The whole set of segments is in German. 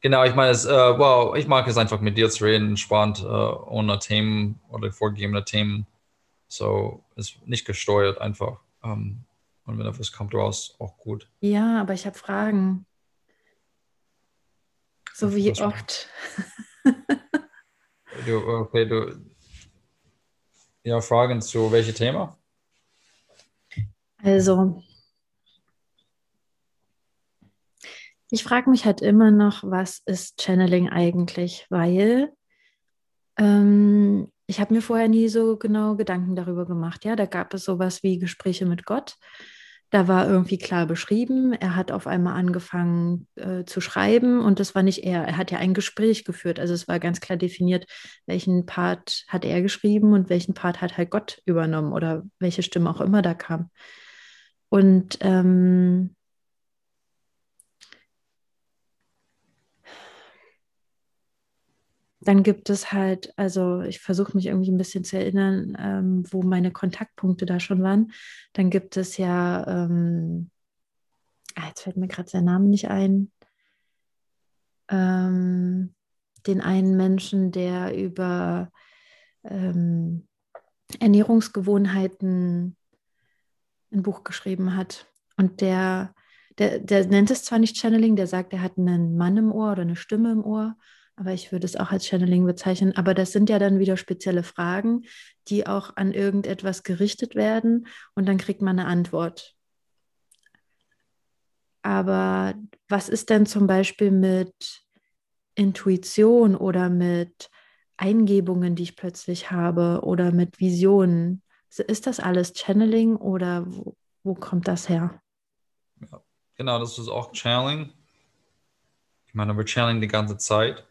Genau, ich meine, es, äh, wow, ich mag es einfach mit dir zu reden, entspannt, äh, ohne Themen oder vorgegebene Themen. So ist nicht gesteuert einfach. Ähm, und wenn etwas kommt raus, auch gut. Ja, aber ich habe Fragen. So wie oft. du, okay, du. Ja, Fragen zu welchem Thema? Also, ich frage mich halt immer noch, was ist Channeling eigentlich? Weil ähm, ich habe mir vorher nie so genau Gedanken darüber gemacht. Ja, da gab es sowas wie Gespräche mit Gott. Da war irgendwie klar beschrieben, er hat auf einmal angefangen äh, zu schreiben und das war nicht er. Er hat ja ein Gespräch geführt. Also es war ganz klar definiert, welchen Part hat er geschrieben und welchen Part hat halt Gott übernommen oder welche Stimme auch immer da kam. Und ähm, dann gibt es halt, also ich versuche mich irgendwie ein bisschen zu erinnern, ähm, wo meine Kontaktpunkte da schon waren. Dann gibt es ja, ähm, ah, jetzt fällt mir gerade sein Name nicht ein, ähm, den einen Menschen, der über ähm, Ernährungsgewohnheiten ein Buch geschrieben hat. Und der, der, der nennt es zwar nicht Channeling, der sagt, er hat einen Mann im Ohr oder eine Stimme im Ohr aber ich würde es auch als Channeling bezeichnen. Aber das sind ja dann wieder spezielle Fragen, die auch an irgendetwas gerichtet werden und dann kriegt man eine Antwort. Aber was ist denn zum Beispiel mit Intuition oder mit Eingebungen, die ich plötzlich habe oder mit Visionen? Ist das alles Channeling oder wo, wo kommt das her? Ja, genau, das ist auch Channeling. Ich meine, wir channeling die ganze Zeit.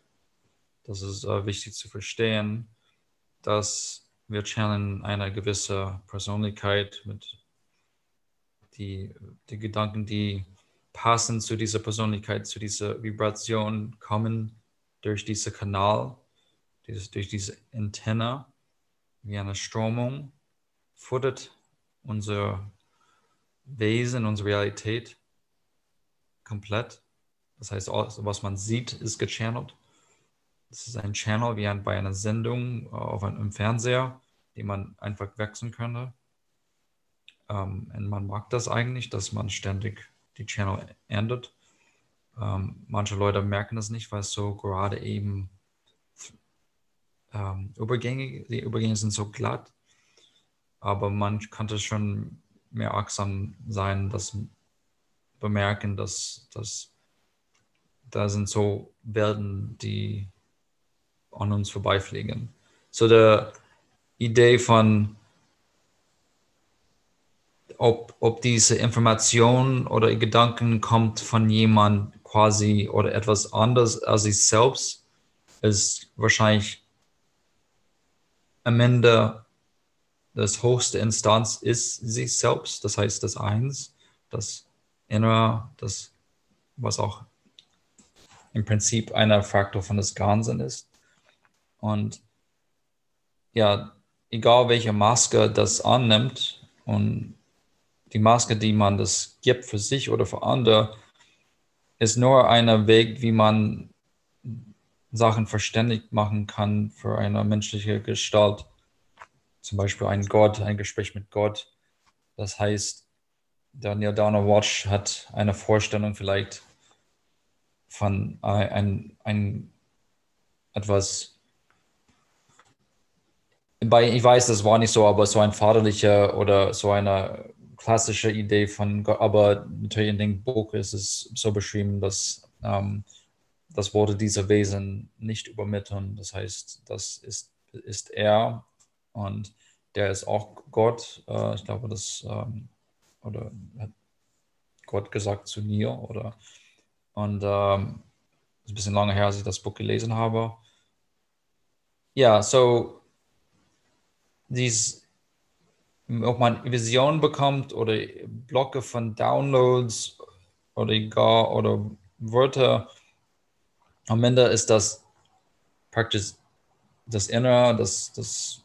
Das ist äh, wichtig zu verstehen, dass wir channeln eine gewisse Persönlichkeit mit die, die Gedanken, die passen zu dieser Persönlichkeit, zu dieser Vibration, kommen durch diesen Kanal, dieses, durch diese Antenne, wie eine Stromung, futtert unser Wesen, unsere Realität komplett. Das heißt, was man sieht, ist gechannelt. Das ist ein Channel wie ein, bei einer Sendung äh, auf einem Fernseher, den man einfach wechseln könnte. Ähm, und man mag das eigentlich, dass man ständig die Channel ändert. Ähm, manche Leute merken das nicht, weil es so gerade eben ähm, Übergänge, die Übergänge sind so glatt. Aber man könnte schon mehr achtsam sein, dass bemerken, dass, dass da sind so Welten, die an uns vorbeifliegen. So der Idee von, ob, ob diese Information oder Gedanken kommt von jemand quasi oder etwas anderes als sich selbst, ist wahrscheinlich am Ende das höchste Instanz ist sich selbst, das heißt das Eins, das Innere, das, was auch im Prinzip einer Faktor von das Ganzen ist. Und ja, egal welche Maske das annimmt und die Maske, die man das gibt für sich oder für andere, ist nur ein Weg, wie man Sachen verständlich machen kann für eine menschliche Gestalt. Zum Beispiel ein Gott, ein Gespräch mit Gott. Das heißt, Daniel Downer Watch hat eine Vorstellung vielleicht von ein, ein, ein etwas bei, ich weiß, das war nicht so, aber so ein vaterlicher oder so eine klassische Idee von Gott, aber natürlich in dem Buch ist es so beschrieben, dass ähm, das Worte dieser Wesen nicht übermitteln. Das heißt, das ist, ist er und der ist auch Gott. Äh, ich glaube, das ähm, oder hat Gott gesagt zu mir oder und ähm, ist ein bisschen lange her, als ich das Buch gelesen habe. Ja, so dies, ob man Visionen bekommt oder Blocke von Downloads oder egal oder Wörter, am Ende ist das praktisch das Innere, das, das,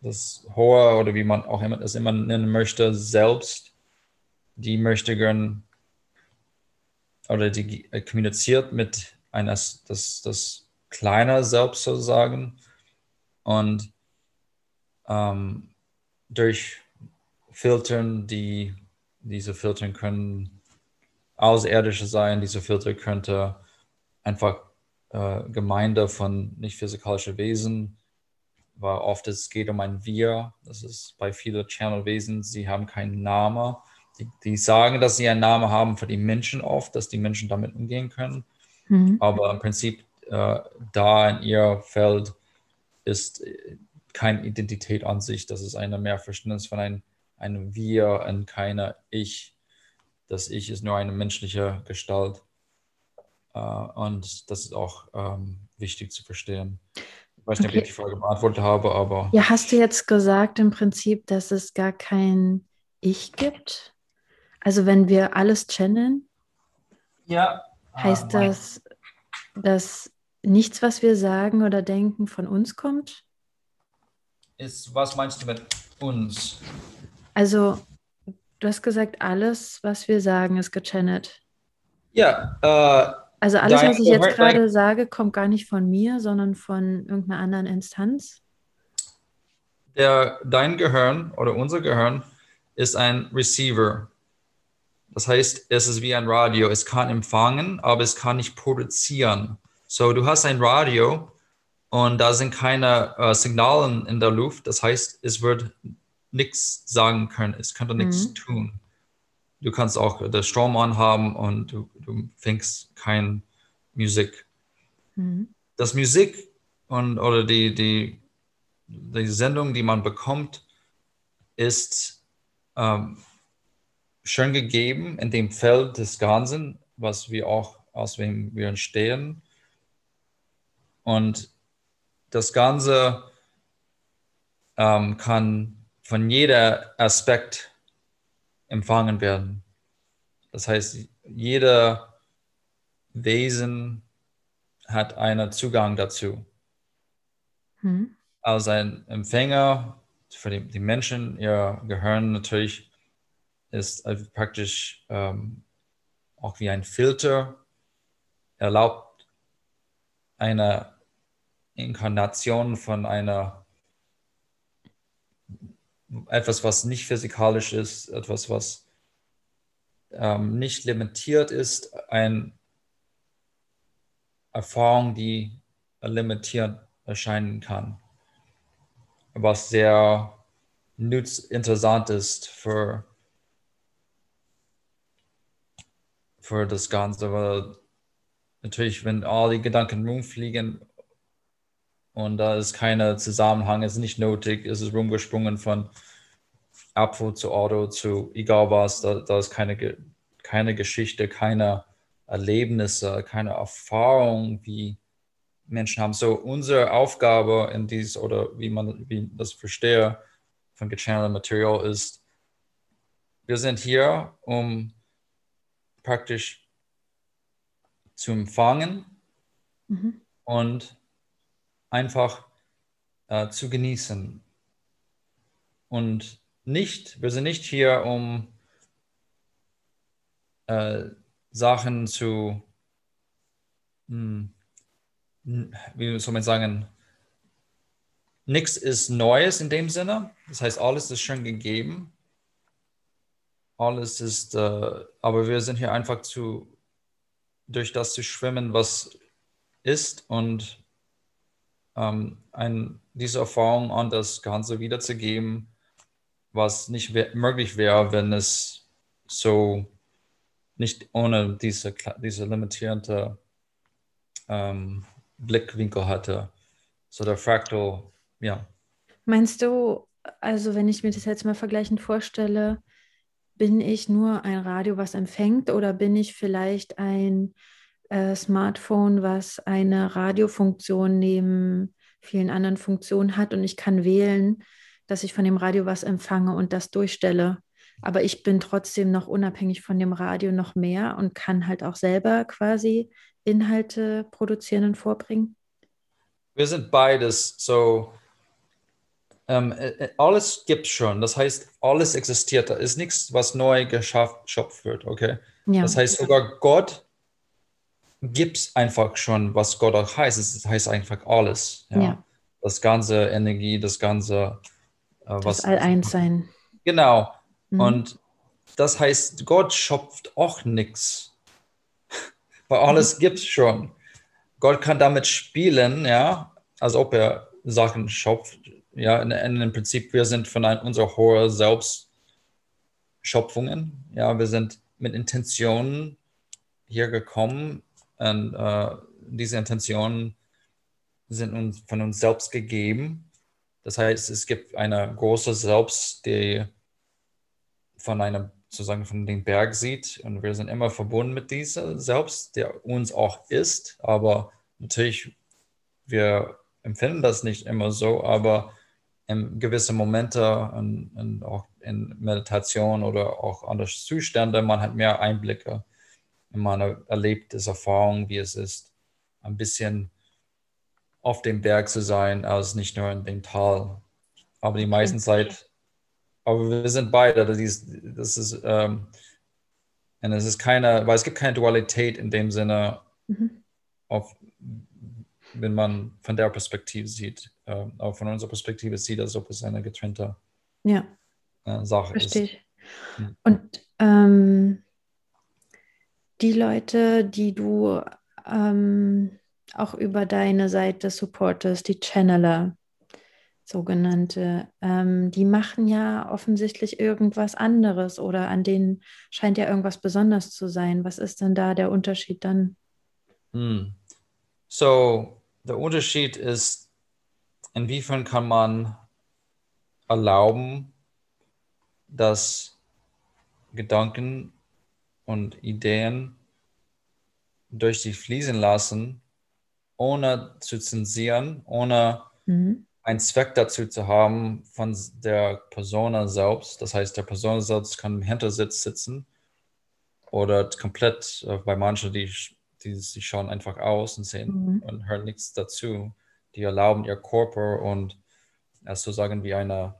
das Hohe oder wie man auch immer es immer nennen möchte, selbst, die möchte gern oder die kommuniziert mit eines, das, das kleine Selbst sozusagen. Und ähm, durch Filtern, die diese Filtern können außerirdische sein, diese Filter könnte einfach äh, Gemeinde von nicht physikalischen Wesen, weil oft es geht um ein Wir. Das ist bei vielen Channel-Wesen, sie haben keinen Namen. Die, die, sagen, dass sie einen Namen haben für die Menschen oft, dass die Menschen damit umgehen können. Mhm. Aber im Prinzip äh, da in ihr Feld ist äh, keine Identität an sich. Das ist eine Mehrverständnis von einem, einem Wir und keine Ich. Das Ich ist nur eine menschliche Gestalt. Uh, und das ist auch ähm, wichtig zu verstehen. Ich weiß nicht, okay. ob ich die Frage beantwortet habe, aber. Ja, hast du jetzt gesagt im Prinzip, dass es gar kein Ich gibt? Also, wenn wir alles channeln? Ja. Heißt ah, das, dass nichts, was wir sagen oder denken, von uns kommt? Ist, was meinst du mit uns? Also, du hast gesagt, alles, was wir sagen, ist gechannelt. Ja, äh, also alles, was ich jetzt gerade sage, kommt gar nicht von mir, sondern von irgendeiner anderen Instanz? Der, dein Gehirn oder unser Gehirn ist ein Receiver. Das heißt, es ist wie ein Radio. Es kann empfangen, aber es kann nicht produzieren. So, du hast ein Radio und da sind keine äh, Signalen in der Luft. Das heißt, es wird nichts sagen können. Es könnte nichts mhm. tun du kannst auch das Strom anhaben und du, du fängst kein Musik. Mhm. Das Musik und oder die, die, die Sendung, die man bekommt, ist ähm, schön gegeben in dem Feld des Ganzen, was wir auch aus wem wir entstehen. Und das Ganze ähm, kann von jeder Aspekt empfangen werden. Das heißt, jeder Wesen hat einen Zugang dazu. Hm. Als ein Empfänger für die, die, Menschen, ihr Gehirn natürlich ist praktisch ähm, auch wie ein Filter, erlaubt eine Inkarnation von einer etwas, was nicht physikalisch ist, etwas, was ähm, nicht limitiert ist, eine Erfahrung, die limitiert erscheinen kann, was sehr nütz interessant ist für, für das Ganze, weil natürlich, wenn all die Gedanken rumfliegen und da ist kein Zusammenhang, ist nicht nötig, ist es rumgesprungen von Apfel zu Auto zu egal was, da, da ist keine, keine Geschichte, keine Erlebnisse, keine Erfahrung, wie Menschen haben. So unsere Aufgabe in dies oder wie man wie das verstehe von gechanneltem Material ist, wir sind hier, um praktisch zu empfangen mhm. und einfach äh, zu genießen. Und nicht, wir sind nicht hier, um äh, Sachen zu, hm, wie soll man sagen, nichts ist Neues in dem Sinne. Das heißt, alles ist schon gegeben. Alles ist, äh, aber wir sind hier einfach zu, durch das zu schwimmen, was ist und ähm, ein, diese Erfahrung an das Ganze wiederzugeben, was nicht möglich wäre, wenn es so nicht ohne diese, diese limitierende ähm, Blickwinkel hatte. So der Fractal, ja. Meinst du, also wenn ich mir das jetzt mal vergleichend vorstelle, bin ich nur ein Radio, was empfängt oder bin ich vielleicht ein äh, Smartphone, was eine Radiofunktion neben vielen anderen Funktionen hat und ich kann wählen, dass ich von dem Radio was empfange und das durchstelle. Aber ich bin trotzdem noch unabhängig von dem Radio noch mehr und kann halt auch selber quasi Inhalte produzieren und vorbringen. Wir sind beides. So, ähm, äh, äh, alles gibt schon. Das heißt, alles existiert. Da ist nichts, was neu geschafft wird. Okay. Ja. Das heißt, sogar Gott gibt es einfach schon, was Gott auch heißt. Es heißt einfach alles. Ja? Ja. Das ganze Energie, das ganze, äh, was. Das All-Eins-Sein. Genau. Mhm. Und das heißt, Gott schöpft auch nichts. Weil alles gibt es schon. Gott kann damit spielen, ja, als ob er Sachen schöpft. Ja, in, in, im Prinzip, wir sind von ein, unserer hohen Selbstschöpfungen. Ja, wir sind mit Intentionen hier gekommen und äh, diese Intentionen sind uns von uns selbst gegeben. Das heißt, es gibt eine große Selbst, die von einem sozusagen von dem Berg sieht. Und wir sind immer verbunden mit dieser Selbst, der uns auch ist, aber natürlich wir empfinden das nicht immer so, aber in gewisse Momente und, und auch in Meditation oder auch andere Zustände, man hat mehr Einblicke man erlebt es Erfahrung, wie es ist, ein bisschen auf dem Berg zu sein, als nicht nur in dem Tal. Aber die meisten Zeit, aber wir sind beide, das ist, das ist ähm, und es ist keine, weil es gibt keine Dualität in dem Sinne, mhm. auf, wenn man von der Perspektive sieht. Äh, aber von unserer Perspektive sieht, als ob es eine getrennte ja. äh, Sache Verstehe ist. Ich. Und ähm, die Leute, die du ähm, auch über deine Seite supportest, die Channeler, sogenannte, ähm, die machen ja offensichtlich irgendwas anderes oder an denen scheint ja irgendwas besonders zu sein. Was ist denn da der Unterschied dann? Hm. So, der Unterschied ist, inwiefern kann man erlauben, dass Gedanken und Ideen durch sich fließen lassen, ohne zu zensieren, ohne mhm. einen Zweck dazu zu haben von der Person selbst. Das heißt, der Person selbst kann im Hintersitz sitzen oder komplett äh, bei manchen, die, die, die schauen einfach aus und sehen mhm. und hören nichts dazu. Die erlauben ihr Körper und erst so sagen wie eine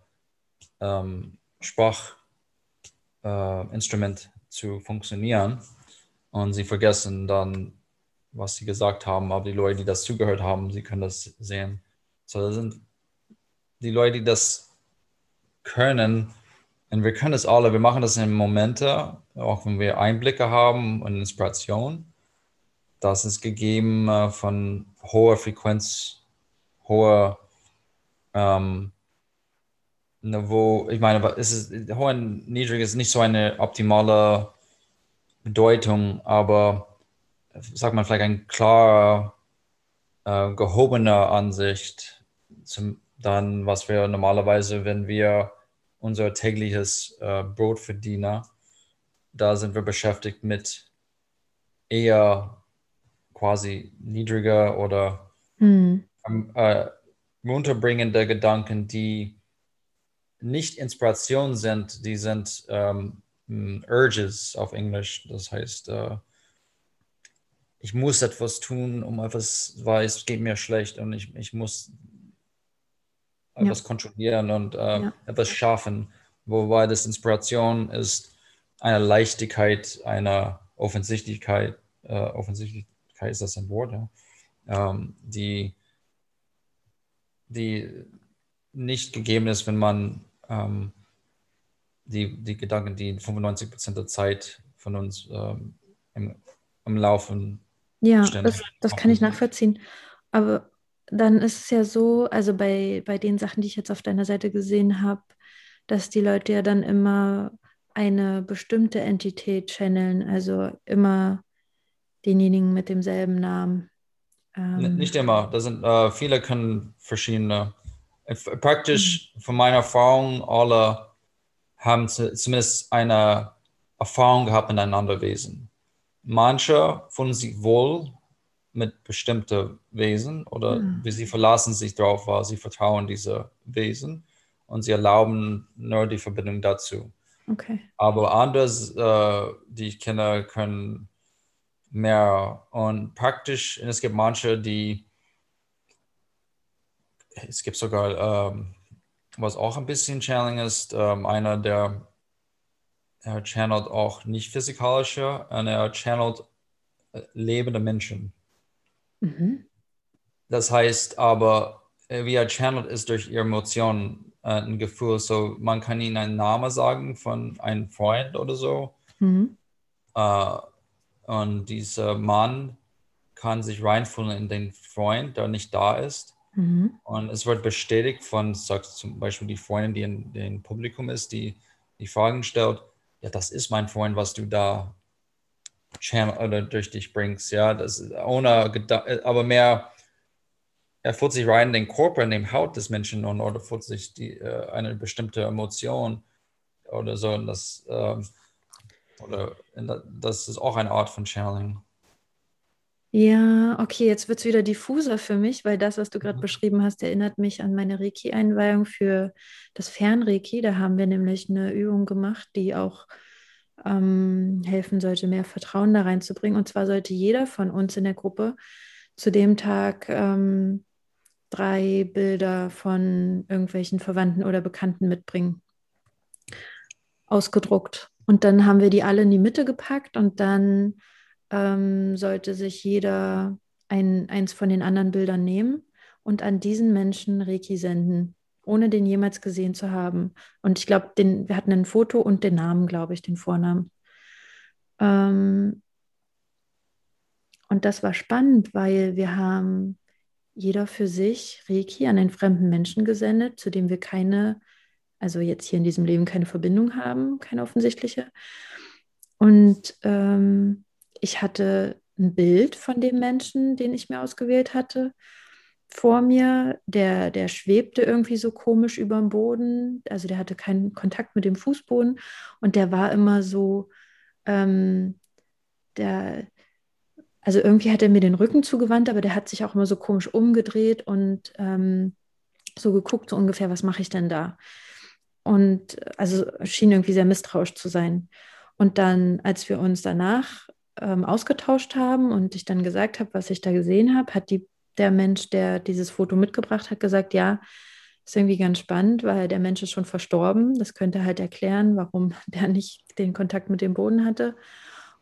ähm, Sprachinstrument äh, zu funktionieren. Und sie vergessen dann, was sie gesagt haben, aber die Leute, die das zugehört haben, sie können das sehen. So, das sind die Leute, die das können, und wir können das alle, wir machen das in Momente, auch wenn wir Einblicke haben und Inspiration. Das ist gegeben äh, von hoher Frequenz, hoher ähm, Niveau. Ich meine, es ist, hoch und niedrig ist nicht so eine optimale Bedeutung, aber sagt man vielleicht ein klarer, äh, gehobener Ansicht zum dann, was wir normalerweise, wenn wir unser tägliches äh, Brot verdienen, da sind wir beschäftigt mit eher quasi niedriger oder mhm. äh, runterbringende Gedanken, die nicht Inspiration sind, die sind ähm, Urges auf Englisch. Das heißt, äh, ich muss etwas tun, um etwas, weil es geht mir schlecht und ich, ich muss etwas ja. kontrollieren und äh, ja. etwas schaffen. Wobei das Inspiration ist eine Leichtigkeit, eine Offensichtlichkeit, äh, Offensichtlichkeit ist das ein Wort, ja? ähm, die, die nicht gegeben ist, wenn man ähm, die, die Gedanken, die 95 Prozent der Zeit von uns ähm, im, im Laufen. Ja, das, das kann ich nachvollziehen. Aber dann ist es ja so, also bei, bei den Sachen, die ich jetzt auf deiner Seite gesehen habe, dass die Leute ja dann immer eine bestimmte Entität channeln, also immer denjenigen mit demselben Namen. Ähm, Nicht immer, da sind äh, viele können verschiedene. Praktisch mhm. von meiner Erfahrung alle haben zumindest eine Erfahrung gehabt miteinander Wesen. Manche fühlen sich wohl mit bestimmten Wesen oder mhm. sie verlassen sich darauf, weil sie vertrauen diese Wesen und sie erlauben nur die Verbindung dazu. Okay. Aber andere, äh, die ich kenne, können mehr und praktisch, es gibt manche, die es gibt sogar ähm, was auch ein bisschen Channeling ist. Ähm, einer, der er channelt auch nicht physikalische, und er channelt äh, lebende Menschen. Mhm. Das heißt aber, äh, wie er channelt ist durch ihre Emotionen äh, ein Gefühl. So, man kann ihnen einen Namen sagen von einem Freund oder so. Mhm. Äh, und dieser Mann kann sich reinfühlen in den Freund, der nicht da ist. Mhm. Und es wird bestätigt von, sagt zum Beispiel die Freundin, die in dem Publikum ist, die die Fragen stellt, ja, das ist mein Freund, was du da oder durch dich bringst, ja, das ist ohne, aber mehr, er fühlt sich rein in den Körper, in den Haut des Menschen und oder fühlt sich die, äh, eine bestimmte Emotion oder so, und das, ähm, oder das ist auch eine Art von Channeling. Ja, okay, jetzt wird es wieder diffuser für mich, weil das, was du gerade beschrieben hast, erinnert mich an meine Reiki-Einweihung für das Fernreiki. Da haben wir nämlich eine Übung gemacht, die auch ähm, helfen sollte, mehr Vertrauen da reinzubringen. Und zwar sollte jeder von uns in der Gruppe zu dem Tag ähm, drei Bilder von irgendwelchen Verwandten oder Bekannten mitbringen. Ausgedruckt. Und dann haben wir die alle in die Mitte gepackt und dann ähm, sollte sich jeder ein, eins von den anderen Bildern nehmen und an diesen Menschen Reiki senden, ohne den jemals gesehen zu haben. Und ich glaube, wir hatten ein Foto und den Namen, glaube ich, den Vornamen. Ähm, und das war spannend, weil wir haben jeder für sich Reiki an einen fremden Menschen gesendet, zu dem wir keine, also jetzt hier in diesem Leben keine Verbindung haben, keine offensichtliche. Und ähm, ich hatte ein Bild von dem Menschen, den ich mir ausgewählt hatte, vor mir. Der, der schwebte irgendwie so komisch über dem Boden. Also der hatte keinen Kontakt mit dem Fußboden und der war immer so, ähm, der, also irgendwie hat er mir den Rücken zugewandt, aber der hat sich auch immer so komisch umgedreht und ähm, so geguckt, so ungefähr, was mache ich denn da? Und also schien irgendwie sehr misstrauisch zu sein. Und dann, als wir uns danach ähm, ausgetauscht haben und ich dann gesagt habe, was ich da gesehen habe, hat die, der Mensch, der dieses Foto mitgebracht hat, gesagt, ja, ist irgendwie ganz spannend, weil der Mensch ist schon verstorben. Das könnte halt erklären, warum der nicht den Kontakt mit dem Boden hatte.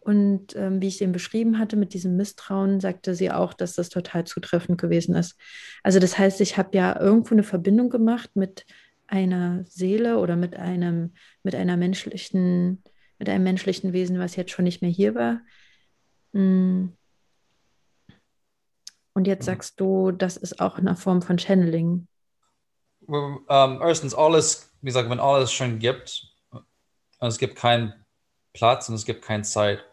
Und ähm, wie ich den beschrieben hatte mit diesem Misstrauen, sagte sie auch, dass das total zutreffend gewesen ist. Also das heißt, ich habe ja irgendwo eine Verbindung gemacht mit einer Seele oder mit einem, mit einer menschlichen, mit einem menschlichen Wesen, was jetzt schon nicht mehr hier war. Und jetzt sagst du, das ist auch eine Form von Channeling. Um, ähm, erstens, alles, wie gesagt, wenn alles schon gibt, und es gibt keinen Platz und es gibt keine Zeit.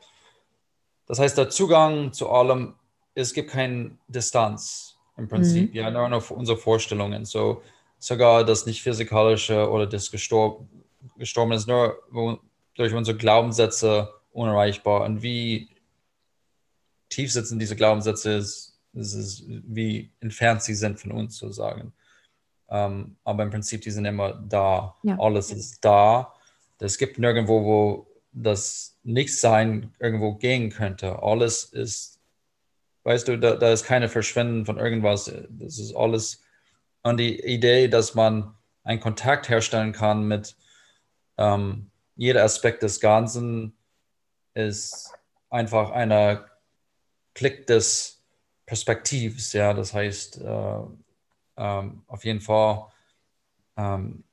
Das heißt, der Zugang zu allem, es gibt keine Distanz im Prinzip, mhm. ja, nur noch unsere Vorstellungen. So, sogar das nicht physikalische oder das gestorben, gestorben ist nur durch unsere Glaubenssätze unerreichbar. Und wie tief sitzen diese Glaubenssätze, ist, ist, wie entfernt sie sind von uns sozusagen. Ähm, aber im Prinzip, die sind immer da. Ja. Alles ist da. Es gibt nirgendwo, wo das Nichtsein irgendwo gehen könnte. Alles ist, weißt du, da, da ist keine Verschwenden von irgendwas. Das ist alles. Und die Idee, dass man einen Kontakt herstellen kann mit ähm, jeder Aspekt des Ganzen, ist einfach eine Klick des Perspektivs, ja, das heißt, äh, ähm, auf jeden Fall ähm,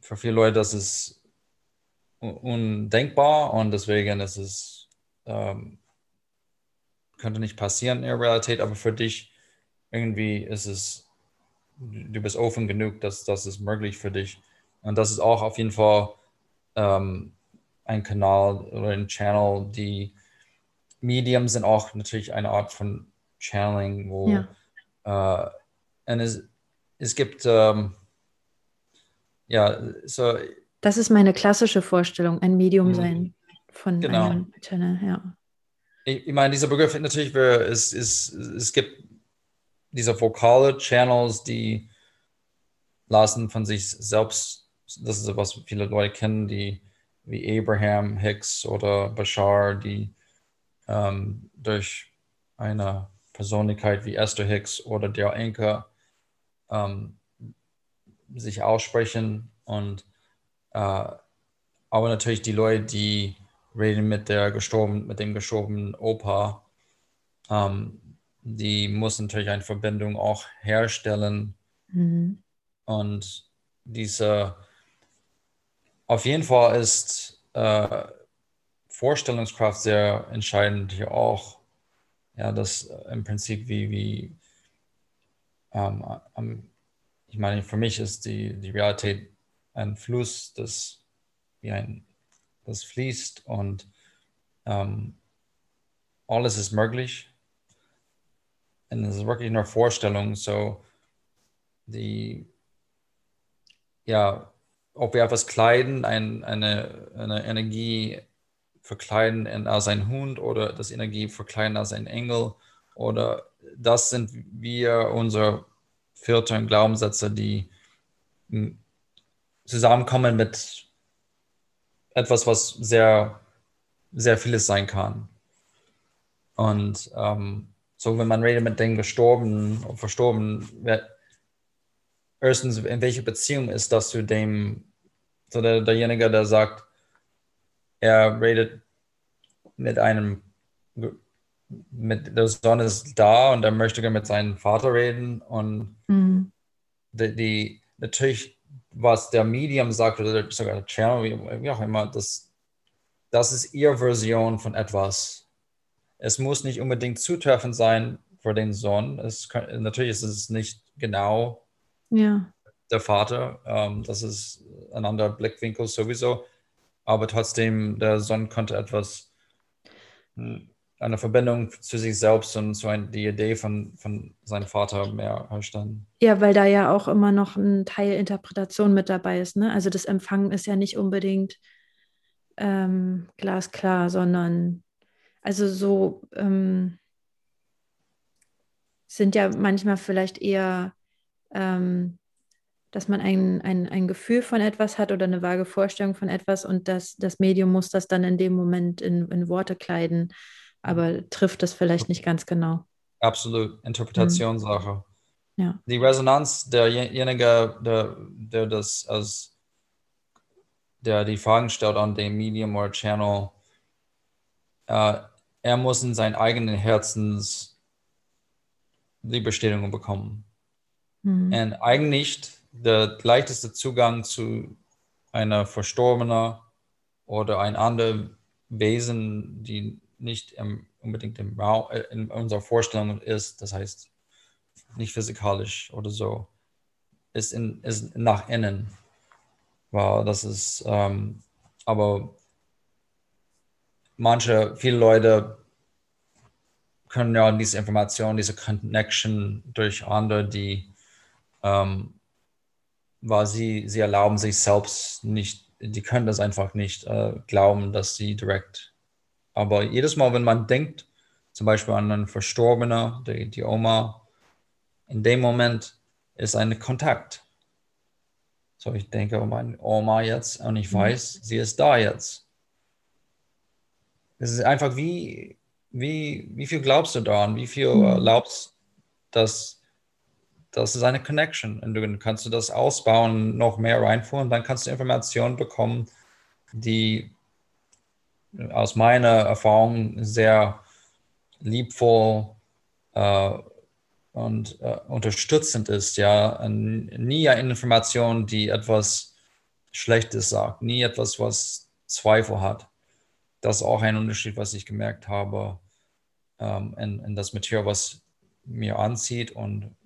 für viele Leute das ist undenkbar und deswegen ist es ähm, könnte nicht passieren in der Realität, aber für dich irgendwie ist es, du bist offen genug, dass das ist möglich für dich. Und das ist auch auf jeden Fall ähm, ein Kanal oder ein Channel, die Medium sind auch natürlich eine Art von Channeling, wo ja. äh, und es, es gibt ähm, ja so. Das ist meine klassische Vorstellung, ein Medium mhm. sein von genau. einem Channel, ja. Ich, ich meine, dieser Begriff natürlich, es, es, es gibt diese vokale Channels, die lassen von sich selbst, das ist was viele Leute kennen, die wie Abraham Hicks oder Bashar, die ähm, durch eine Persönlichkeit wie Esther Hicks oder der Enker ähm, sich aussprechen und äh, aber natürlich die Leute, die reden mit der gestorben, mit dem gestorbenen Opa ähm, die muss natürlich eine Verbindung auch herstellen. Mhm. Und diese, auf jeden Fall ist äh, Vorstellungskraft sehr entscheidend hier auch. Ja, das im Prinzip wie, wie ähm, ich meine, für mich ist die, die Realität ein Fluss, das wie ein, das fließt und ähm, alles ist möglich. Und es ist wirklich nur Vorstellung, so die, ja, ob wir etwas kleiden, ein, eine, eine Energie verkleiden als ein Hund oder das Energie verkleiden als ein Engel oder das sind wir, unsere und Glaubenssätze, die zusammenkommen mit etwas, was sehr, sehr vieles sein kann. Und ähm, so, wenn man redet mit den Gestorbenen und Verstorbenen, wer, erstens, in welcher Beziehung ist das zu dem, so der, derjenige, der sagt, er redet mit einem, mit der Sonne ist da und er möchte mit seinem Vater reden und mhm. die, die, natürlich, was der Medium sagt oder sogar der Channel, wie, wie auch immer, das, das ist ihre Version von etwas es muss nicht unbedingt zutreffend sein für den Sohn. Es kann, natürlich ist es nicht genau ja. der Vater. Ähm, das ist ein anderer Blickwinkel sowieso. Aber trotzdem, der Sohn konnte etwas, hm, eine Verbindung zu sich selbst und so ein, die Idee von, von seinem Vater mehr herstellen. Ja, weil da ja auch immer noch ein Teil Interpretation mit dabei ist. Ne? Also das Empfangen ist ja nicht unbedingt ähm, glasklar, sondern also so ähm, sind ja manchmal vielleicht eher, ähm, dass man ein, ein, ein Gefühl von etwas hat oder eine vage Vorstellung von etwas und das, das Medium muss das dann in dem Moment in, in Worte kleiden, aber trifft das vielleicht nicht ganz genau. Absolut, Interpretationssache. Mhm. Ja. Die Resonanz derjenige, der, der das als der die Fragen stellt an dem Medium oder Channel, äh, er muss in seinen eigenen Herzens die Bestätigung bekommen. Mhm. Und eigentlich der leichteste Zugang zu einer Verstorbenen oder ein anderes Wesen, die nicht im, unbedingt im Raum, äh, in unserer Vorstellung ist, das heißt nicht physikalisch oder so, ist, in, ist nach innen. Wow, das ist, ähm, aber manche, viele Leute können ja diese Information, diese Connection durch andere, die, ähm, weil sie, sie erlauben sich selbst nicht, die können das einfach nicht äh, glauben, dass sie direkt. Aber jedes Mal, wenn man denkt, zum Beispiel an einen Verstorbenen, die, die Oma, in dem Moment ist ein Kontakt. So, ich denke an meine Oma jetzt und ich mhm. weiß, sie ist da jetzt. Es ist einfach wie, wie, wie viel glaubst du daran? Wie viel mhm. glaubst dass das ist eine Connection. Und du kannst du das ausbauen, noch mehr reinfuhren, dann kannst du Informationen bekommen, die aus meiner Erfahrung sehr liebvoll äh, und äh, unterstützend ist. Ja, nie eine Information, die etwas Schlechtes sagt, nie etwas, was Zweifel hat. Das ist auch ein Unterschied, was ich gemerkt habe ähm, in, in das Material, was mir anzieht. Und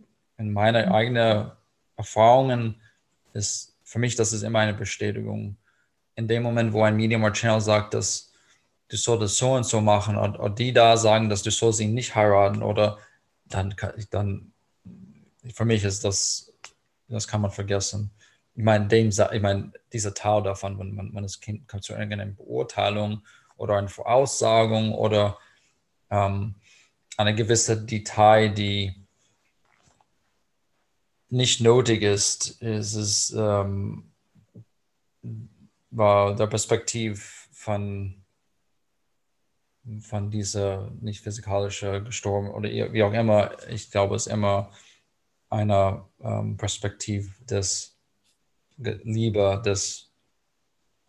in meine eigenen Erfahrungen ist für mich, das ist immer eine Bestätigung. In dem Moment, wo ein Medium oder Channel sagt, dass du solltest so und so machen und, und die da sagen, dass du sollst ihn nicht heiraten oder dann, dann für mich ist das, das kann man vergessen. Ich meine, dem, ich meine, dieser Teil davon, wenn man, man das Kind kommt zu irgendeiner Beurteilung oder eine Voraussagung oder ähm, eine gewisse Detail, die nicht nötig ist, ist es ähm, war der Perspektiv von von dieser nicht physikalische gestorben oder wie auch immer, ich glaube, es ist immer eine ähm, Perspektiv des Liebe, des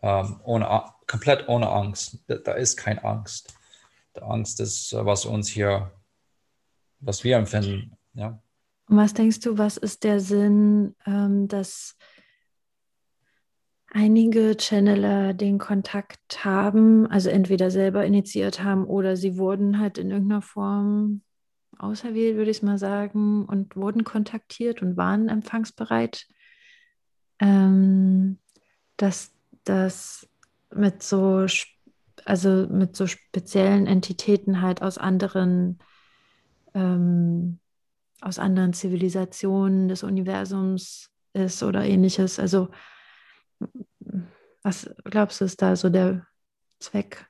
ähm, ohne komplett ohne Angst. Da, da ist keine Angst. Die Angst ist, was uns hier was wir empfinden. Ja. Und was denkst du, was ist der Sinn, ähm, dass einige Channeler den Kontakt haben, also entweder selber initiiert haben oder sie wurden halt in irgendeiner Form auserwählt, würde ich mal sagen, und wurden kontaktiert und waren empfangsbereit, ähm, dass das mit so, also mit so speziellen Entitäten halt aus anderen, ähm, aus anderen Zivilisationen des Universums ist oder ähnliches. Also was glaubst du, ist da so der Zweck?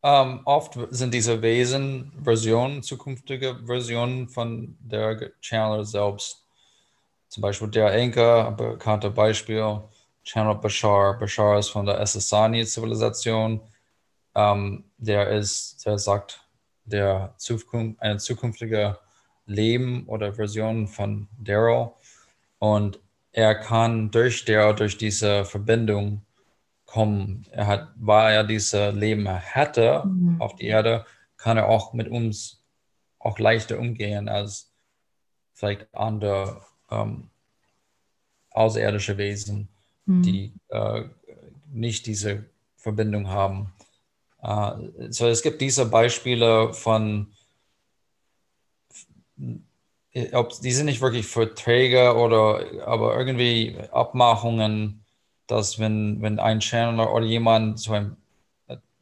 Um, ähm, oft sind diese Wesen Versionen, zukünftige Versionen von der Channeler selbst. Zum Beispiel der Enka, ein bekannter Beispiel, Channel Bashar. Bashar ist von der Essassani-Zivilisation. Um, ähm, der ist, der sagt, der Zukunft, eine zukünftige Leben oder Version von Daryl. Und er kann durch der, durch diese Verbindung kommen. Er hat, weil er diese Leben hatte mhm. auf die Erde, kann er auch mit uns auch leichter umgehen als vielleicht andere ähm, außerirdische Wesen, mhm. die äh, nicht diese Verbindung haben. Äh, so es gibt diese Beispiele von ob, die sind nicht wirklich Verträge oder aber irgendwie Abmachungen, dass wenn, wenn ein Channeler oder jemand so ein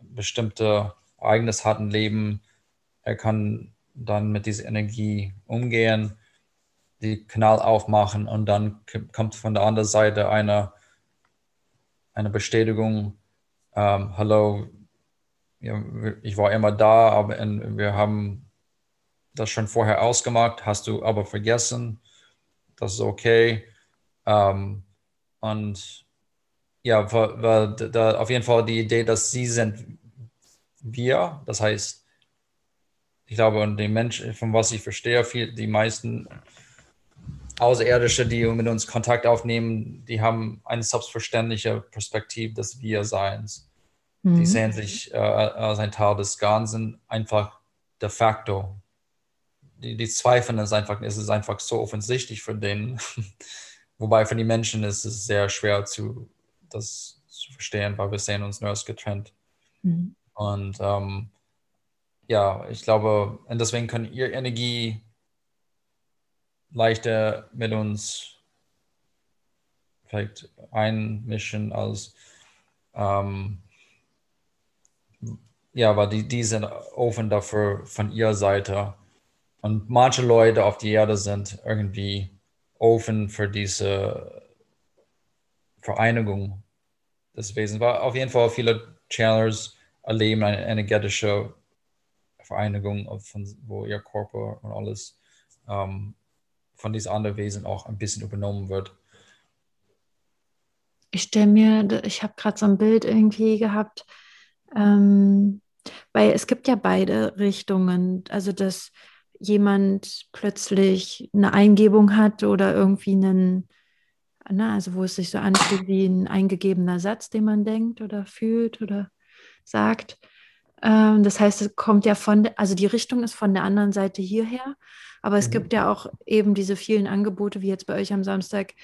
bestimmtes Ereignis hat im Leben, er kann dann mit dieser Energie umgehen, die Kanal aufmachen und dann kommt von der anderen Seite eine, eine Bestätigung, ähm, hallo, ich war immer da, aber wir haben das schon vorher ausgemacht, hast du aber vergessen. Das ist okay. Ähm, und ja, war, war da auf jeden Fall die Idee, dass sie sind wir. Das heißt, ich glaube, und die Menschen, von was ich verstehe, viel, die meisten Außerirdische, die mit uns Kontakt aufnehmen, die haben eine selbstverständliche Perspektive des Wir-Seins. Mhm. Die sehen sich äh, als ein Teil des Ganzen einfach de facto die, die zweifeln es einfach, es ist einfach so offensichtlich für den. Wobei für die Menschen ist es sehr schwer zu, das zu verstehen, weil wir sehen uns nur als getrennt. Mhm. Und ähm, ja, ich glaube, und deswegen können ihr Energie leichter mit uns vielleicht einmischen als ähm, ja, weil die, die sind offen dafür von ihrer Seite und manche Leute auf die Erde sind irgendwie offen für diese Vereinigung des Wesens. War auf jeden Fall viele Channelers erleben eine energetische Vereinigung, von, wo ihr Körper und alles ähm, von diesen anderen Wesen auch ein bisschen übernommen wird. Ich stelle mir, ich habe gerade so ein Bild irgendwie gehabt, ähm, weil es gibt ja beide Richtungen. Also das jemand plötzlich eine Eingebung hat oder irgendwie einen, na, also wo es sich so anfühlt wie ein eingegebener Satz, den man denkt oder fühlt oder sagt. Ähm, das heißt, es kommt ja von, also die Richtung ist von der anderen Seite hierher, aber es mhm. gibt ja auch eben diese vielen Angebote, wie jetzt bei euch am Samstag,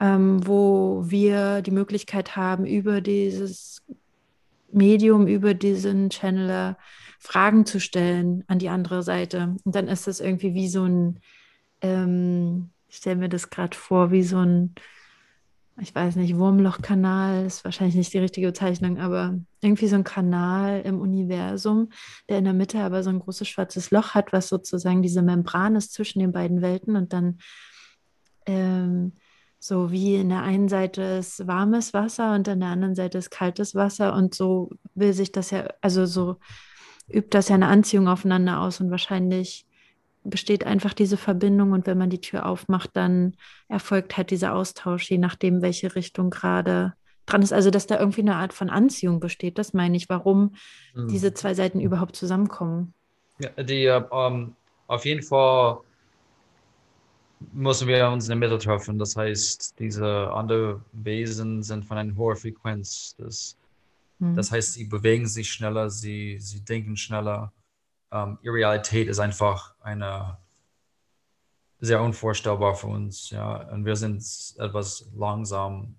ähm, wo wir die Möglichkeit haben, über dieses Medium, über diesen Channeler Fragen zu stellen an die andere Seite. Und dann ist das irgendwie wie so ein, ähm, ich stelle mir das gerade vor, wie so ein, ich weiß nicht, Wurmlochkanal ist wahrscheinlich nicht die richtige Bezeichnung, aber irgendwie so ein Kanal im Universum, der in der Mitte aber so ein großes schwarzes Loch hat, was sozusagen diese Membran ist zwischen den beiden Welten und dann ähm, so wie in der einen Seite ist warmes Wasser und an der anderen Seite ist kaltes Wasser und so will sich das ja, also so übt das ja eine Anziehung aufeinander aus und wahrscheinlich besteht einfach diese Verbindung und wenn man die Tür aufmacht, dann erfolgt halt dieser Austausch, je nachdem, welche Richtung gerade dran ist. Also, dass da irgendwie eine Art von Anziehung besteht, das meine ich, warum mhm. diese zwei Seiten überhaupt zusammenkommen. Ja, die, um, auf jeden Fall müssen wir uns in der Mitte treffen. Das heißt, diese anderen Wesen sind von einer hohen Frequenz. Das Mhm. Das heißt, sie bewegen sich schneller, sie, sie denken schneller. ähm, Irrealität ist einfach eine sehr unvorstellbar für uns, ja. Und wir sind etwas langsam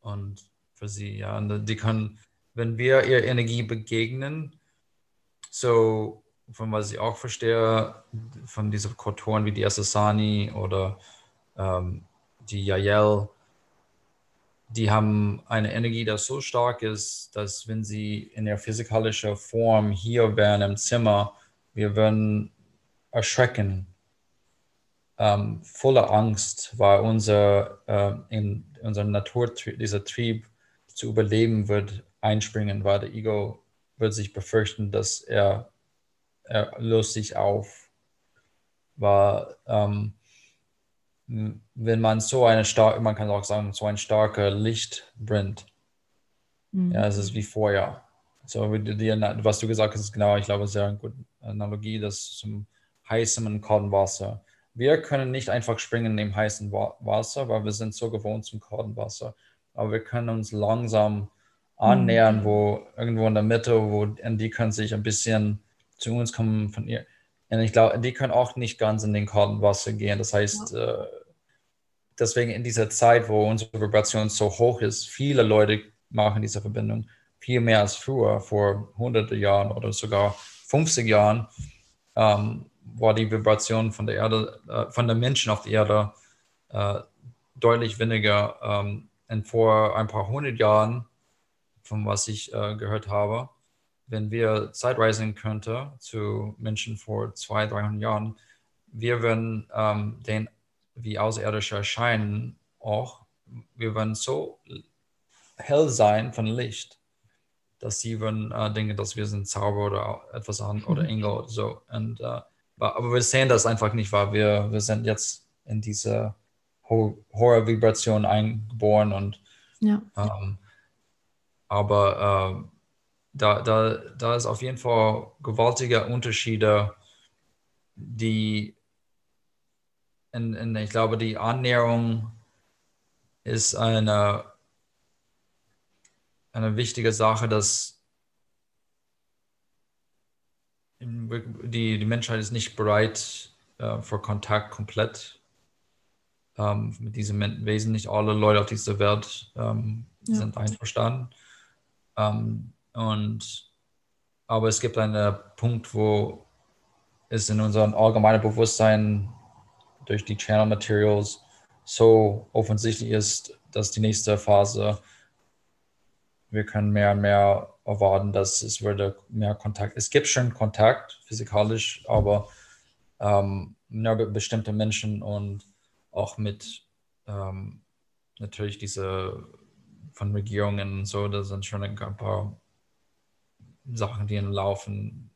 und für sie, ja. Und die können, wenn wir ihre Energie begegnen, so von was ich auch verstehe, von diesen Kulturen wie die Asasani oder ähm, die Yael, die haben eine Energie, die so stark ist, dass wenn sie in der physikalischen Form hier wären im Zimmer, wir würden erschrecken, ähm, voller Angst, weil unser, äh, in unserem Natur, dieser Trieb zu überleben wird einspringen, weil der Ego wird sich befürchten, dass er, er löst sich auf. Weil ähm, wenn man so eine starke, man kann auch sagen, so ein starker Licht brennt, mhm. ja, es ist wie Feuer. So, die, was du gesagt hast, ist genau, ich glaube, sehr eine gute Analogie, das zum heißen und kalten Wasser. Wir können nicht einfach springen in dem heißen Wasser, weil wir sind so gewohnt zum kalten Wasser. Aber wir können uns langsam annähern, mhm. wo irgendwo in der Mitte, wo die können sich ein bisschen zu uns kommen von ihr. Und ich glaube, die können auch nicht ganz in den kalten Wasser gehen. Das heißt, ja. äh, deswegen in dieser Zeit, wo unsere Vibration so hoch ist, viele Leute machen diese Verbindung viel mehr als früher, vor hunderte Jahren oder sogar 50 Jahren, ähm, war die Vibration von der Erde, äh, von den Menschen auf der Erde äh, deutlich weniger. Ähm, und vor ein paar hundert Jahren, von was ich äh, gehört habe, wenn wir Zeitreisen könnten zu Menschen vor 200, 300 Jahren, wir würden ähm, den wie Außerirdische erscheinen auch, wir würden so hell sein von Licht, dass sie würden äh, denken, dass wir sind Zauber oder etwas an oder Engel oder so. Und, äh, aber wir sehen das einfach nicht, weil wir, wir sind jetzt in diese Horror-Vibration eingeboren und ja. ähm, aber äh, da, da, da ist auf jeden Fall gewaltige Unterschiede, die in, in, ich glaube, die Annäherung ist eine, eine wichtige Sache, dass die, die Menschheit ist nicht bereit äh, für Kontakt komplett ähm, mit diesen Wesen. Nicht alle Leute auf dieser Welt ähm, ja. sind einverstanden. Ähm, und, aber es gibt einen Punkt, wo es in unserem allgemeinen Bewusstsein durch die Channel Materials so offensichtlich ist, dass die nächste Phase, wir können mehr und mehr erwarten, dass es würde mehr Kontakt. Es gibt schon Kontakt physikalisch, aber ähm, nur mit bestimmten Menschen und auch mit ähm, natürlich diese von Regierungen und so, da sind schon ein paar Sachen, die im Laufen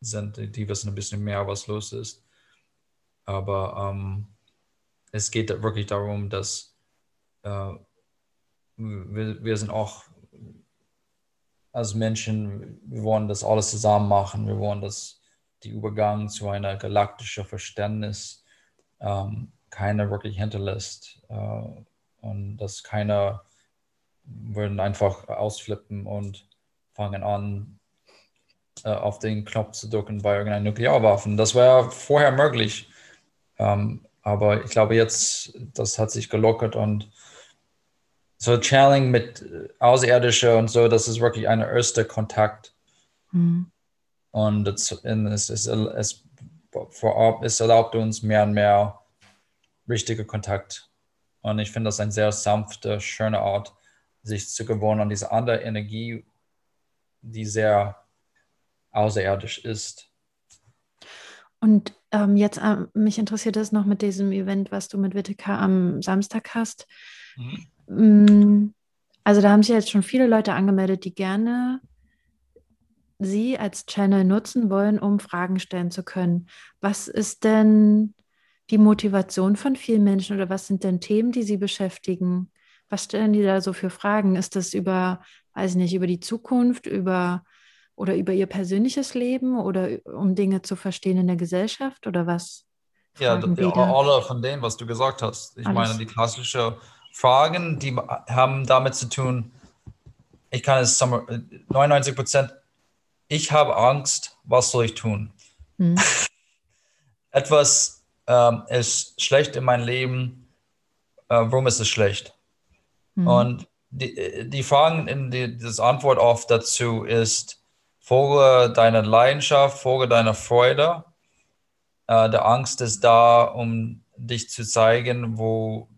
sind, die wissen ein bisschen mehr, was los ist. Aber ähm, es geht wirklich darum, dass äh, wir, wir sind auch als Menschen, wir wollen das alles zusammen machen. Wir wollen, dass die Übergang zu einer galaktischen Verständnis ähm, keiner wirklich hinterlässt äh, und dass keiner würden einfach ausflippen und fangen an, äh, auf den Knopf zu drücken bei irgendeiner Nuklearwaffen. Das wäre vorher möglich. Ähm, aber ich glaube jetzt, das hat sich gelockert und so Channeling mit Außerirdischer und so, das ist wirklich ein erster Kontakt. Mhm. Und es, es, es, es, es erlaubt uns mehr und mehr richtige Kontakt. Und ich finde das ein sehr sanfte, schöne Art, sich zu gewöhnen an diese andere Energie, die sehr außerirdisch ist. Und ähm, jetzt, äh, mich interessiert das noch mit diesem Event, was du mit Wittika am Samstag hast. Mhm. Mm, also da haben sich jetzt schon viele Leute angemeldet, die gerne sie als Channel nutzen wollen, um Fragen stellen zu können. Was ist denn die Motivation von vielen Menschen oder was sind denn Themen, die sie beschäftigen? Was stellen die da so für Fragen? Ist das über, weiß ich nicht, über die Zukunft, über oder über ihr persönliches Leben oder um Dinge zu verstehen in der Gesellschaft oder was? Ja, alle von dem, was du gesagt hast. Ich Alles. meine, die klassischen Fragen, die haben damit zu tun, ich kann es 99 Prozent, ich habe Angst, was soll ich tun? hm. etwas ähm, ist schlecht in meinem Leben, äh, warum ist es schlecht? Hm. Und die, die Fragen in die, das Antwort oft dazu ist, folge deiner Leidenschaft, folge deiner Freude. Äh, der Angst ist da, um dich zu zeigen, wo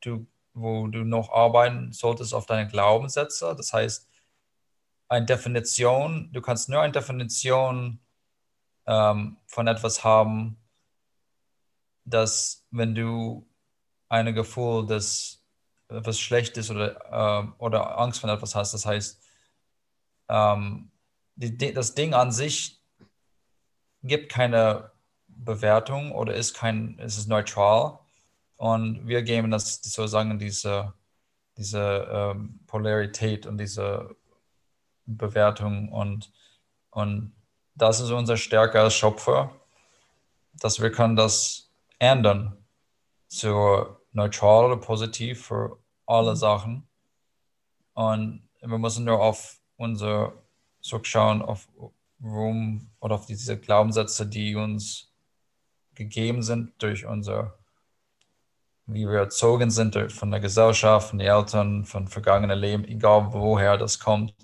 du, wo du noch arbeiten solltest auf deine Glaubenssätze. Das heißt, eine Definition, du kannst nur eine Definition ähm, von etwas haben, dass wenn du ein Gefühl, das etwas Schlechtes oder, äh, oder Angst von etwas hast, das heißt, ähm, die, das Ding an sich gibt keine Bewertung oder ist kein, ist es neutral. Und wir geben das sozusagen diese, diese ähm, Polarität und diese Bewertung und, und das ist unser Stärke als Schöpfer, dass wir können das ändern zu neutral oder positiv für alle Sachen. Und wir müssen nur auf unser zurückschauen, auf Ruhm oder auf diese Glaubenssätze, die uns gegeben sind durch unser, wie wir erzogen sind von der Gesellschaft, von den Eltern, von vergangenen Leben, egal woher das kommt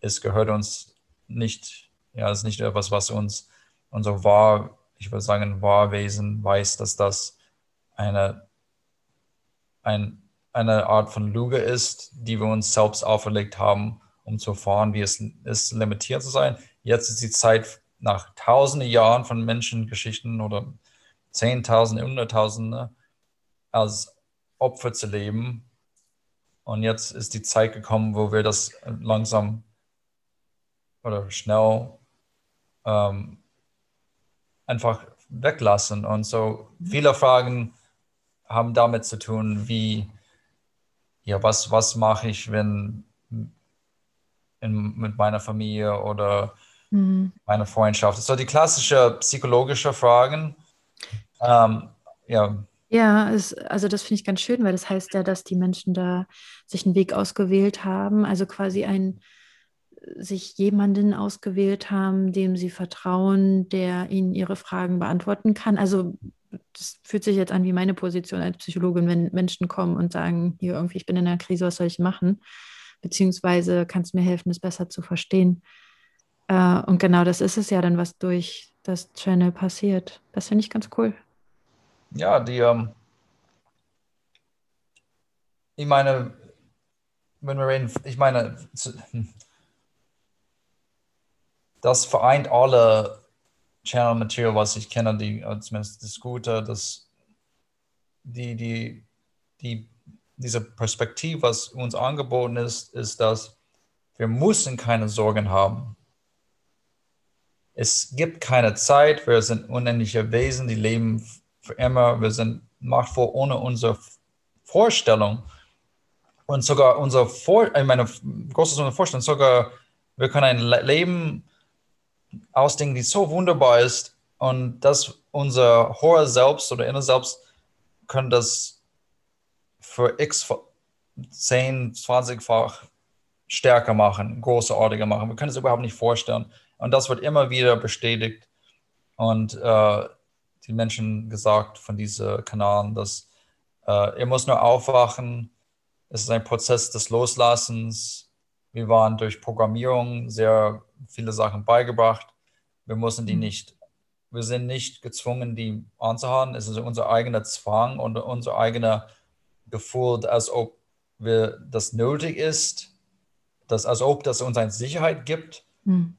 es gehört uns nicht, ja, es ist nicht etwas, was uns, unser Wahr, ich würde sagen, Wahrwesen weiß, dass das eine, ein, eine Art von Lüge ist, die wir uns selbst auferlegt haben, um zu erfahren, wie es ist, limitiert zu sein. Jetzt ist die Zeit nach tausenden Jahren von Menschengeschichten oder Zehntausende, Hunderttausende als Opfer zu leben. Und jetzt ist die Zeit gekommen, wo wir das langsam oder schnell ähm, einfach weglassen. Und so viele Fragen haben damit zu tun, wie, ja, was, was mache ich, wenn in, mit meiner Familie oder mhm. meiner Freundschaft. So die klassische psychologische Fragen. Ähm, ja. Ja, es, also das finde ich ganz schön, weil das heißt ja, dass die Menschen da sich einen Weg ausgewählt haben, also quasi ein sich jemanden ausgewählt haben, dem sie vertrauen, der ihnen ihre Fragen beantworten kann. Also das fühlt sich jetzt an wie meine Position als Psychologin, wenn Menschen kommen und sagen, hier irgendwie, ich bin in einer Krise, was soll ich machen? Beziehungsweise kannst mir helfen, es besser zu verstehen. Äh, und genau das ist es ja dann, was durch das Channel passiert. Das finde ich ganz cool. Ja, die, ähm, ich meine, wenn wir reden, ich meine, das vereint alle Channel Material, was ich kenne, die zumindest das Gute, das, die, die, die, diese Perspektive, was uns angeboten ist, ist, dass wir müssen keine Sorgen haben. Es gibt keine Zeit, wir sind unendliche Wesen, die leben für immer, wir sind machtvoll ohne unsere Vorstellung. Und sogar unser Vor ich meine, großes Vorstellung, sogar wir können ein Leben ausdenken, die so wunderbar ist und dass unser hoher Selbst oder inner Selbst können das für x 10, 20-fach stärker machen, großartiger machen. Wir können es überhaupt nicht vorstellen. Und das wird immer wieder bestätigt. Und äh, die Menschen gesagt von diesen Kanalen, dass äh, ihr muss nur aufwachen. Es ist ein Prozess des Loslassens. Wir waren durch Programmierung sehr viele Sachen beigebracht. Wir müssen die mhm. nicht, wir sind nicht gezwungen, die anzuhaben. Es ist unser eigener Zwang und unser eigener Gefühl, als ob wir das nötig ist, dass, als ob das uns eine Sicherheit gibt. Mhm.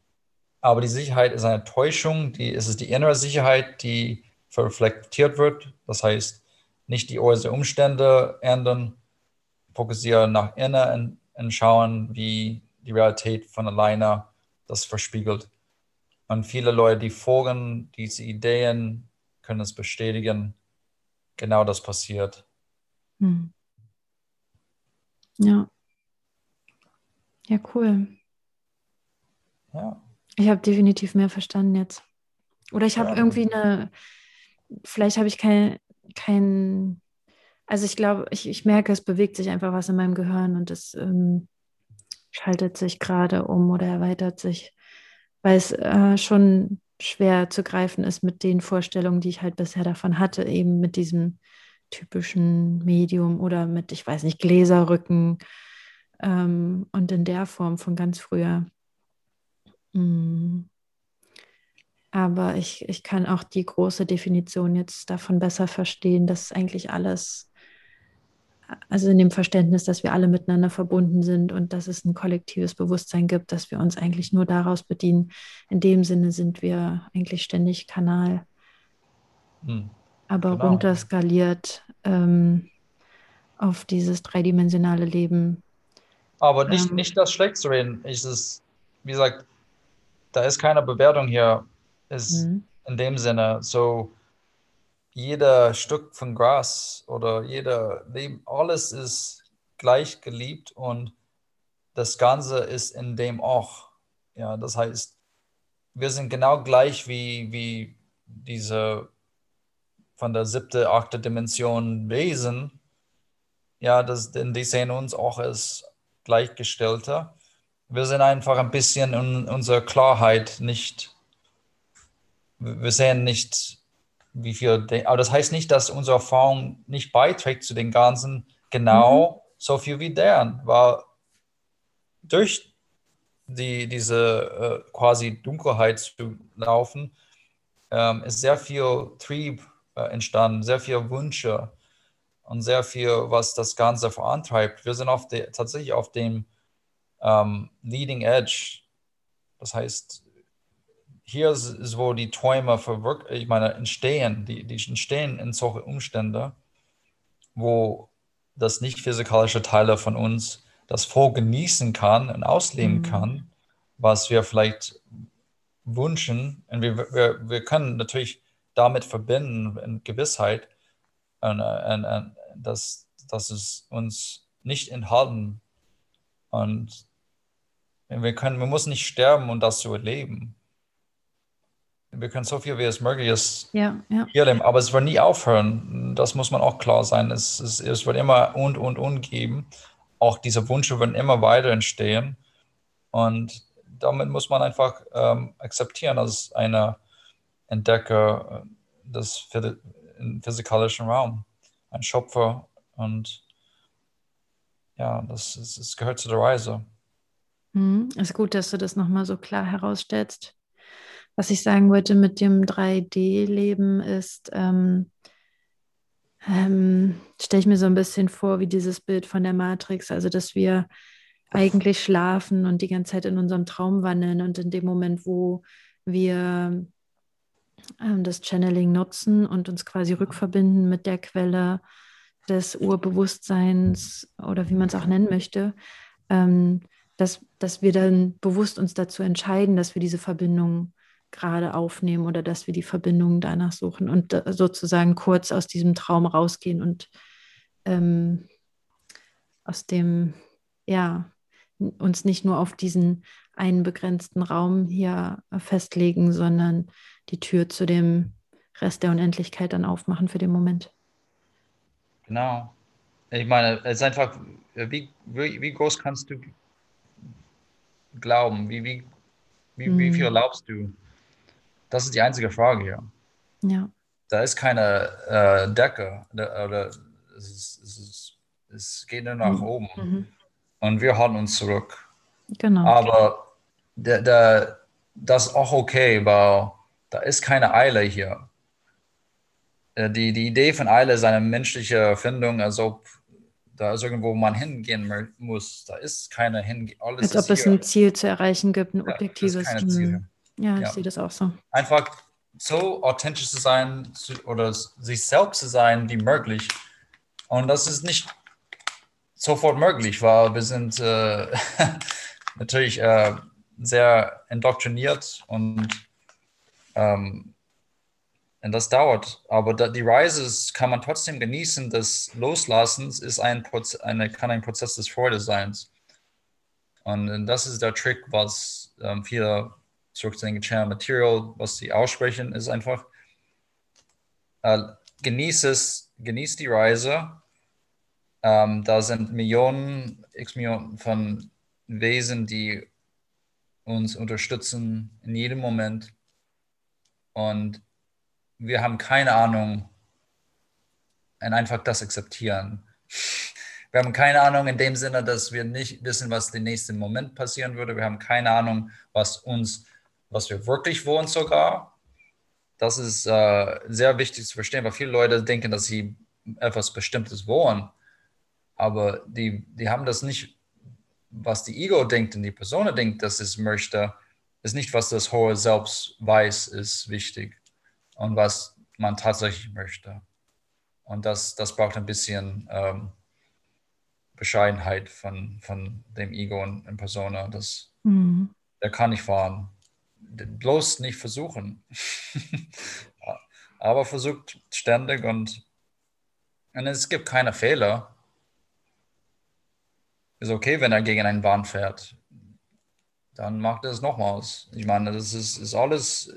Aber die Sicherheit ist eine Täuschung. Die, es ist die innere Sicherheit, die reflektiert wird. Das heißt, nicht die äußeren Umstände ändern, fokussieren nach innen und schauen, wie die Realität von alleine das verspiegelt. Und viele Leute, die folgen diese Ideen, können es bestätigen. Genau das passiert. Hm. Ja. Ja, cool. Ja. Ich habe definitiv mehr verstanden jetzt. Oder ich habe ja. irgendwie eine, vielleicht habe ich kein, kein, also ich glaube, ich, ich merke, es bewegt sich einfach was in meinem Gehirn und es ähm, schaltet sich gerade um oder erweitert sich weil es äh, schon schwer zu greifen ist mit den Vorstellungen, die ich halt bisher davon hatte, eben mit diesem typischen Medium oder mit, ich weiß nicht, Gläserrücken ähm, und in der Form von ganz früher. Mm. Aber ich, ich kann auch die große Definition jetzt davon besser verstehen, dass eigentlich alles, also in dem Verständnis, dass wir alle miteinander verbunden sind und dass es ein kollektives Bewusstsein gibt, dass wir uns eigentlich nur daraus bedienen. In dem Sinne sind wir eigentlich ständig Kanal. Hm aber genau. runterskaliert ähm, auf dieses dreidimensionale Leben. Aber nicht, ähm, nicht das schlecht zu reden. Ich, ist, wie gesagt, da ist keine Bewertung hier. Ist mhm. in dem Sinne so, jeder Stück von Gras oder jeder Leben, alles ist gleich geliebt und das Ganze ist in dem auch. Ja, das heißt, wir sind genau gleich wie, wie diese von der siebten, achten Dimension Wesen, ja, das, denn die sehen uns auch als Gleichgestellte. Wir sind einfach ein bisschen in unserer Klarheit nicht, wir sehen nicht, wie viel, aber das heißt nicht, dass unsere Erfahrung nicht beiträgt zu den Ganzen genau mhm. so viel wie deren, weil durch die, diese äh, quasi Dunkelheit zu laufen, ähm, ist sehr viel Trieb entstanden, sehr viele Wünsche und sehr viel, was das Ganze vorantreibt. Wir sind auf de, tatsächlich auf dem ähm, Leading Edge. Das heißt, hier ist, ist wo die Träume verwirkt, ich meine, entstehen, die, die entstehen in solchen Umständen, wo das nicht physikalische Teile von uns das voll genießen kann und ausleben mhm. kann, was wir vielleicht wünschen. Und wir, wir, wir können natürlich damit verbinden, in Gewissheit, und, und, und, dass, dass es uns nicht enthalten. Und wir, können, wir müssen nicht sterben, um das zu erleben. Wir können so viel wie es möglich ist ja, ja. hier leben, aber es wird nie aufhören. Das muss man auch klar sein. Es, es, es wird immer und und und geben. Auch diese Wünsche werden immer weiter entstehen. Und damit muss man einfach ähm, akzeptieren, dass eine Entdecker des physikalischen Raum, ein Schöpfer und ja, das, ist, das gehört zu der Reise. Mhm. Ist gut, dass du das nochmal so klar herausstellst. Was ich sagen wollte mit dem 3D-Leben ist, ähm, ähm, stelle ich mir so ein bisschen vor, wie dieses Bild von der Matrix, also dass wir eigentlich schlafen und die ganze Zeit in unserem Traum wandeln und in dem Moment, wo wir ähm, das Channeling nutzen und uns quasi rückverbinden mit der Quelle des Urbewusstseins oder wie man es auch nennen möchte, ähm, dass, dass wir dann bewusst uns dazu entscheiden, dass wir diese Verbindung gerade aufnehmen oder dass wir die Verbindung danach suchen und äh, sozusagen kurz aus diesem Traum rausgehen und ähm, aus dem, ja, uns nicht nur auf diesen einen begrenzten Raum hier festlegen, sondern die Tür zu dem Rest der Unendlichkeit dann aufmachen für den Moment. Genau. Ich meine, es ist einfach, wie, wie, wie groß kannst du glauben? Wie, wie, wie, hm. wie viel erlaubst du? Das ist die einzige Frage hier. Ja. Da ist keine äh, Decke oder es, ist, es, ist, es geht nur nach mhm. oben. Mhm. Und wir halten uns zurück. Genau. Aber der, der, das ist auch okay, weil da ist keine Eile hier. Äh, die, die Idee von Eile ist eine menschliche Erfindung, als ob da ist irgendwo man hingehen muss. Da ist keine Hinge Als ob es hier. ein Ziel zu erreichen gibt, ein objektives. Ja, ja ich ja. sehe das auch so. Einfach so authentisch zu sein oder sich selbst zu sein wie möglich. Und das ist nicht sofort möglich, weil wir sind äh, natürlich äh, sehr indoktriniert und ähm, und das dauert. Aber die Reise kann man trotzdem genießen. Das Loslassens ist ein Proze eine, kann ein Prozess des Freudeseins. Und, und das ist der Trick, was ähm, viele zurück zu den Channel Material, was sie aussprechen, ist einfach, äh, genieß es, genieß die Reise. Ähm, da sind Millionen, x Millionen von Wesen, die uns unterstützen in jedem Moment Und wir haben keine Ahnung und einfach das akzeptieren. Wir haben keine Ahnung in dem Sinne, dass wir nicht wissen, was den nächsten Moment passieren würde. Wir haben keine Ahnung, was uns, was wir wirklich wollen sogar. Das ist äh, sehr wichtig zu verstehen, weil viele Leute denken, dass sie etwas Bestimmtes wollen, aber die, die haben das nicht, was die Ego denkt und die Person denkt, dass es möchte, ist nicht, was das hohe Selbst weiß, ist wichtig und was man tatsächlich möchte. Und das, das braucht ein bisschen ähm, Bescheidenheit von, von dem Ego und in Persona. Das, mhm. Der kann nicht fahren. Bloß nicht versuchen. Aber versucht ständig und, und es gibt keine Fehler. Ist okay, wenn er gegen einen Bahn fährt. Dann macht er es nochmals. Ich meine, das ist, ist alles,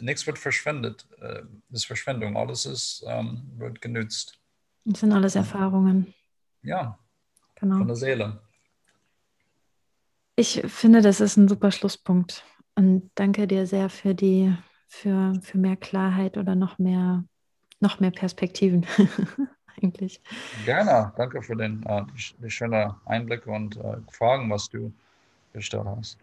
nichts wird verschwendet. Das äh, ist Verschwendung. Alles ist, ähm, wird genützt. Das sind alles Erfahrungen. Ja, genau. von der Seele. Ich finde, das ist ein super Schlusspunkt. Und danke dir sehr für die, für, für mehr Klarheit oder noch mehr, noch mehr Perspektiven. Eigentlich. Gerne, danke für den äh, die, die schönen Einblick und äh, Fragen, was du gestellt hast.